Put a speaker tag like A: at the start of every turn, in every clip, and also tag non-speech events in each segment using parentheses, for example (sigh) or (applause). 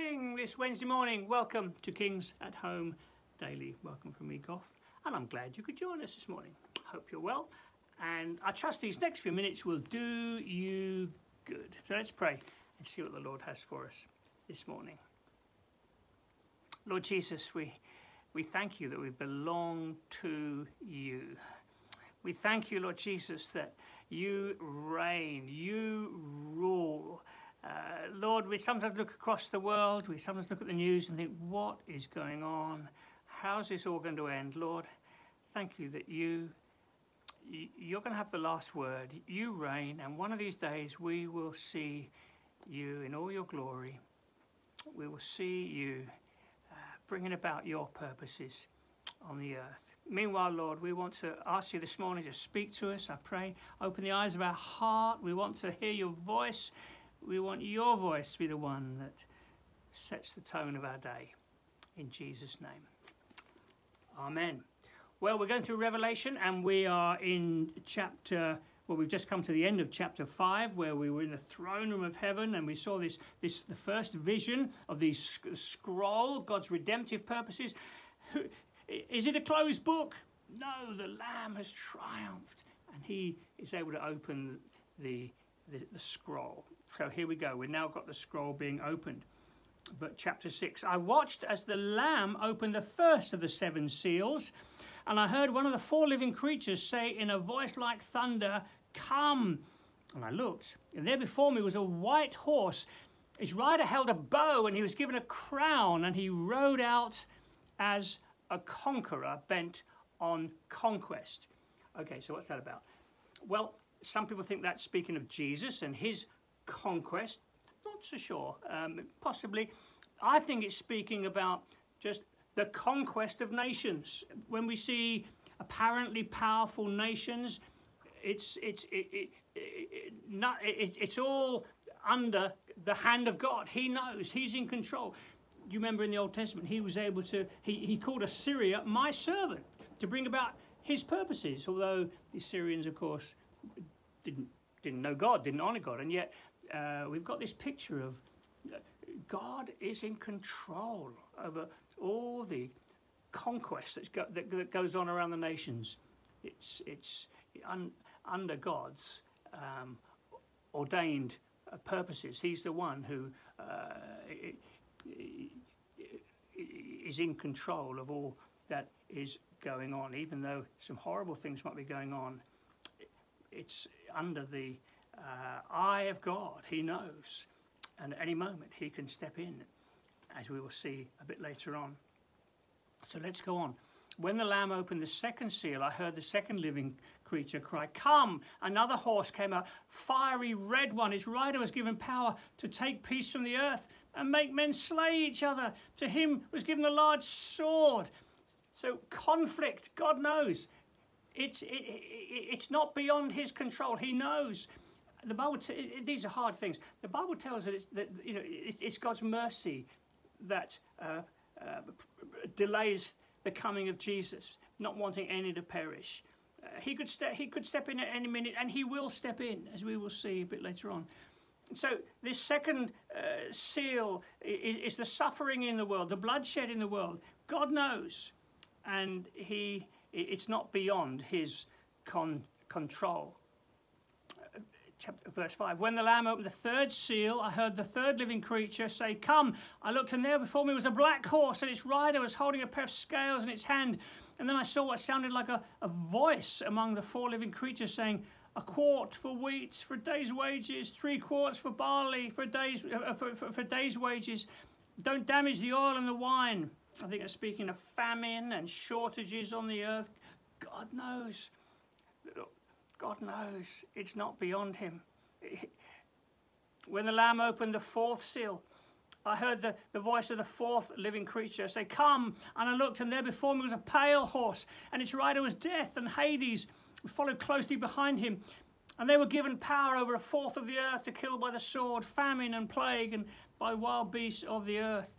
A: morning, this Wednesday morning. Welcome to Kings at Home Daily. Welcome from me, Goff. And I'm glad you could join us this morning. Hope you're well. And I trust these next few minutes will do you good. So let's pray and see what the Lord has for us this morning. Lord Jesus, we, we thank you that we belong to you. We thank you, Lord Jesus, that you reign, you rule. Lord, we sometimes look across the world, we sometimes look at the news and think, what is going on? How's this all going to end? Lord, thank you that you, you're going to have the last word. You reign, and one of these days we will see you in all your glory. We will see you uh, bringing about your purposes on the earth. Meanwhile, Lord, we want to ask you this morning to speak to us. I pray, open the eyes of our heart. We want to hear your voice. We want your voice to be the one that sets the tone of our day. In Jesus' name. Amen. Well, we're going through Revelation and we are in chapter, well, we've just come to the end of chapter 5 where we were in the throne room of heaven and we saw this, this the first vision of the scroll, God's redemptive purposes. Is it a closed book? No, the Lamb has triumphed and he is able to open the, the, the scroll. So here we go. We've now got the scroll being opened. But chapter 6 I watched as the Lamb opened the first of the seven seals, and I heard one of the four living creatures say in a voice like thunder, Come! And I looked, and there before me was a white horse. His rider held a bow, and he was given a crown, and he rode out as a conqueror bent on conquest. Okay, so what's that about? Well, some people think that's speaking of Jesus and his conquest. Not so sure. Um, possibly. I think it's speaking about just the conquest of nations. When we see apparently powerful nations, it's, it's, it, it, it, not, it's all under the hand of God. He knows, He's in control. You remember in the Old Testament, He was able to, He, he called Assyria my servant to bring about His purposes, although the Assyrians, of course, didn't, didn't know God, didn't honor God, and yet uh, we've got this picture of uh, God is in control over all the conquest that's go, that, that, goes on around the nations. It's, it's un, under God's um, ordained uh, purposes. He's the one who uh, is in control of all that is going on, even though some horrible things might be going on. It's under the uh, eye of God. He knows. And at any moment, He can step in, as we will see a bit later on. So let's go on. When the Lamb opened the second seal, I heard the second living creature cry, Come! Another horse came out, fiery red one. Its rider was given power to take peace from the earth and make men slay each other. To him was given a large sword. So, conflict, God knows. It's, it, it, it's not beyond his control. He knows the Bible, t- these are hard things. The Bible tells us that you know it, it's God's mercy that uh, uh, delays the coming of Jesus, not wanting any to perish. Uh, he could step he could step in at any minute, and he will step in, as we will see a bit later on. So this second uh, seal is, is the suffering in the world, the bloodshed in the world. God knows, and he it's not beyond his con- control chapter, verse 5. When the Lamb opened the third seal, I heard the third living creature say, Come. I looked, and there before me was a black horse, and its rider was holding a pair of scales in its hand. And then I saw what sounded like a, a voice among the four living creatures saying, A quart for wheat, for a day's wages, three quarts for barley, for a day's, uh, for, for, for day's wages. Don't damage the oil and the wine. I think it's speaking of famine and shortages on the earth. God knows God knows it's not beyond him. When the Lamb opened the fourth seal, I heard the, the voice of the fourth living creature say, Come! And I looked, and there before me was a pale horse, and its rider was Death, and Hades followed closely behind him. And they were given power over a fourth of the earth to kill by the sword, famine, and plague, and by wild beasts of the earth.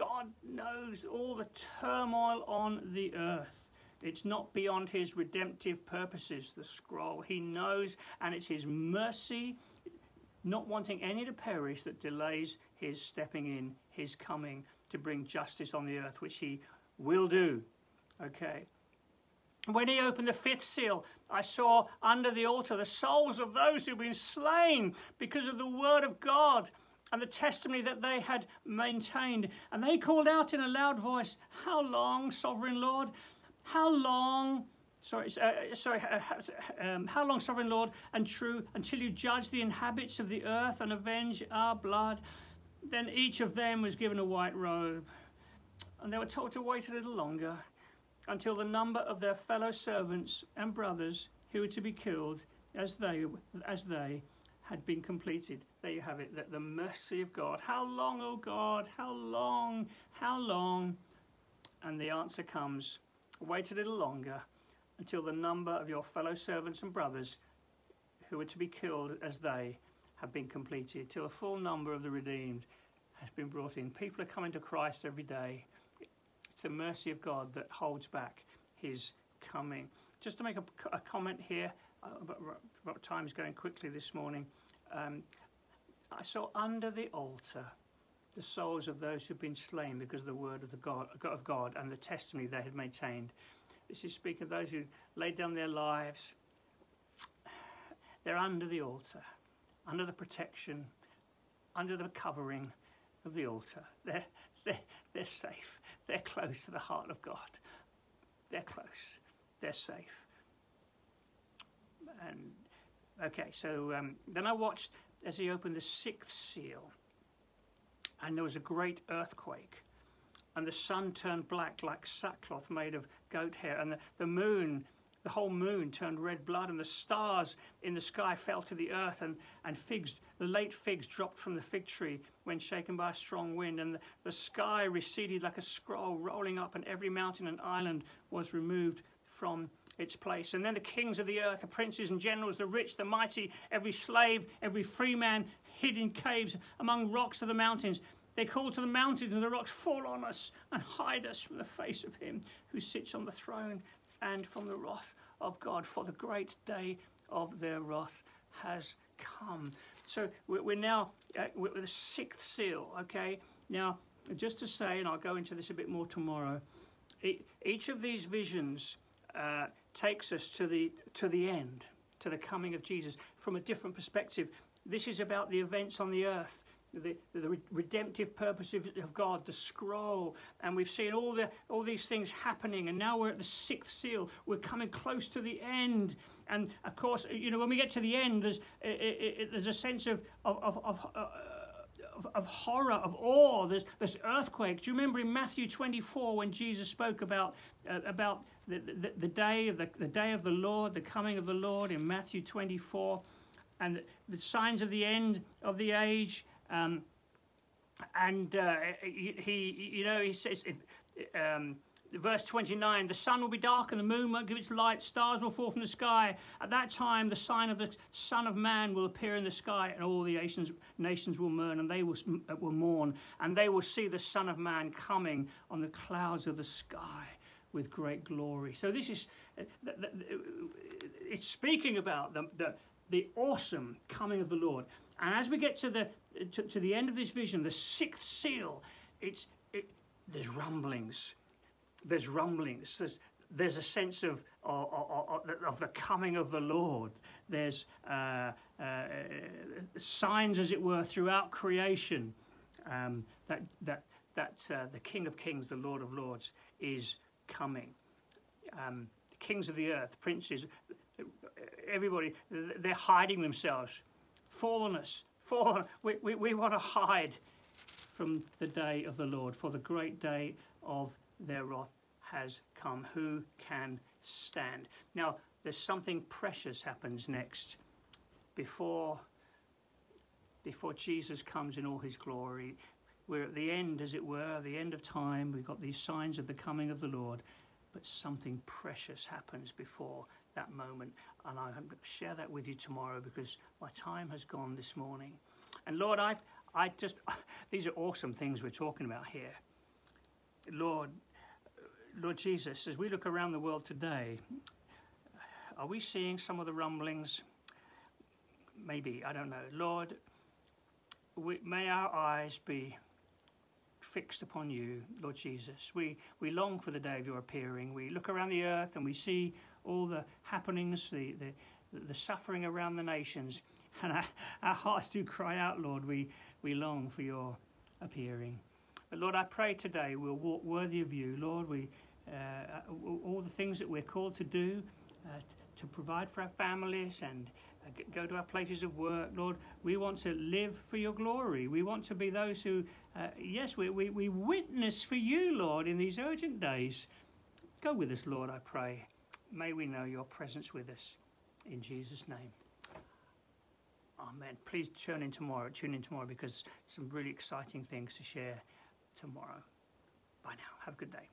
A: God knows all the turmoil on the earth. It's not beyond his redemptive purposes, the scroll. He knows, and it's his mercy not wanting any to perish that delays his stepping in, his coming to bring justice on the earth, which he will do. Okay. When he opened the fifth seal, I saw under the altar the souls of those who've been slain because of the word of God and the testimony that they had maintained. And they called out in a loud voice, How long, sovereign Lord? How long? Sorry, uh, sorry. Uh, um, how long, sovereign Lord, and true, until you judge the inhabitants of the earth and avenge our blood? Then each of them was given a white robe, and they were told to wait a little longer until the number of their fellow servants and brothers who were to be killed as they, as they had been completed. There you have it, that the mercy of God. How long, O oh God? How long? How long? And the answer comes wait a little longer until the number of your fellow servants and brothers who are to be killed as they have been completed, till a full number of the redeemed has been brought in. People are coming to Christ every day. It's the mercy of God that holds back his coming. Just to make a, a comment here, uh, about, time's going quickly this morning. Um, I saw under the altar the souls of those who've been slain because of the word of, the God, of God and the testimony they had maintained. This is speaking of those who laid down their lives. They're under the altar, under the protection, under the covering of the altar. They're, they're, they're safe. They're close to the heart of God. They're close. They're safe. And okay, so um, then I watched as he opened the sixth seal, and there was a great earthquake, and the sun turned black like sackcloth made of goat hair, and the, the moon the whole moon turned red blood, and the stars in the sky fell to the earth, and, and figs, the late figs dropped from the fig tree when shaken by a strong wind, and the, the sky receded like a scroll rolling up, and every mountain and island was removed from its place. And then the kings of the earth, the princes and generals, the rich, the mighty, every slave, every free man hid in caves among rocks of the mountains. They called to the mountains and the rocks, Fall on us and hide us from the face of him who sits on the throne and from the wrath of God, for the great day of their wrath has come. So we're now with the sixth seal, okay? Now, just to say, and I'll go into this a bit more tomorrow, each of these visions uh, takes us to the, to the end, to the coming of Jesus from a different perspective. This is about the events on the earth the, the redemptive purpose of, of, God, the scroll, and we've seen all the all these things happening, and now we're at the sixth seal. We're coming close to the end, and of course, you know, when we get to the end, there's it, it, there's a sense of of of, of, uh, of, of horror, of awe. There's there's earthquakes. Do you remember in Matthew 24 when Jesus spoke about uh, about the, the, the day of the, the day of the Lord, the coming of the Lord in Matthew 24, and the signs of the end of the age um, and uh, he, he, you know, he says, um, verse 29 the sun will be dark and the moon won't give its light stars will fall from the sky. At that time the sign of the son of man will appear in the sky and all the nations, nations will mourn and they will, uh, will mourn and they will see the son of man coming on the clouds of the sky with great glory. So this is uh, it's speaking about the, the, the awesome coming of the lord. And as we get to the to, to the end of this vision, the sixth seal, it's it, there's rumblings, there's rumblings. There's there's a sense of of, of, of the coming of the Lord. There's uh, uh, signs, as it were, throughout creation um, that that that uh, the King of Kings, the Lord of Lords, is coming. Um, the kings of the earth, princes, everybody, they're hiding themselves fallenness. For we, we, we want to hide from the day of the Lord, for the great day of their wrath has come. Who can stand? Now, there's something precious happens next before before Jesus comes in all his glory. We're at the end, as it were, the end of time. We've got these signs of the coming of the Lord, but something precious happens before that moment. And I'm going to share that with you tomorrow because my time has gone this morning. And Lord, I, I just, (sighs) these are awesome things we're talking about here. Lord, Lord Jesus, as we look around the world today, are we seeing some of the rumblings? Maybe, I don't know. Lord, we, may our eyes be fixed upon you, Lord Jesus. We, we long for the day of your appearing. We look around the earth and we see all the happenings, the, the, the suffering around the nations. And (laughs) our, our hearts do cry out, Lord. We, we long for your appearing. But Lord, I pray today we'll walk worthy of you. Lord, we, uh, all the things that we're called to do, uh, to provide for our families and uh, go to our places of work, Lord, we want to live for your glory. We want to be those who, uh, yes, we, we, we witness for you, Lord, in these urgent days. Go with us, Lord, I pray. May we know your presence with us. In Jesus' name. Amen. Please tune in tomorrow. Tune in tomorrow because some really exciting things to share tomorrow. Bye now. Have a good day.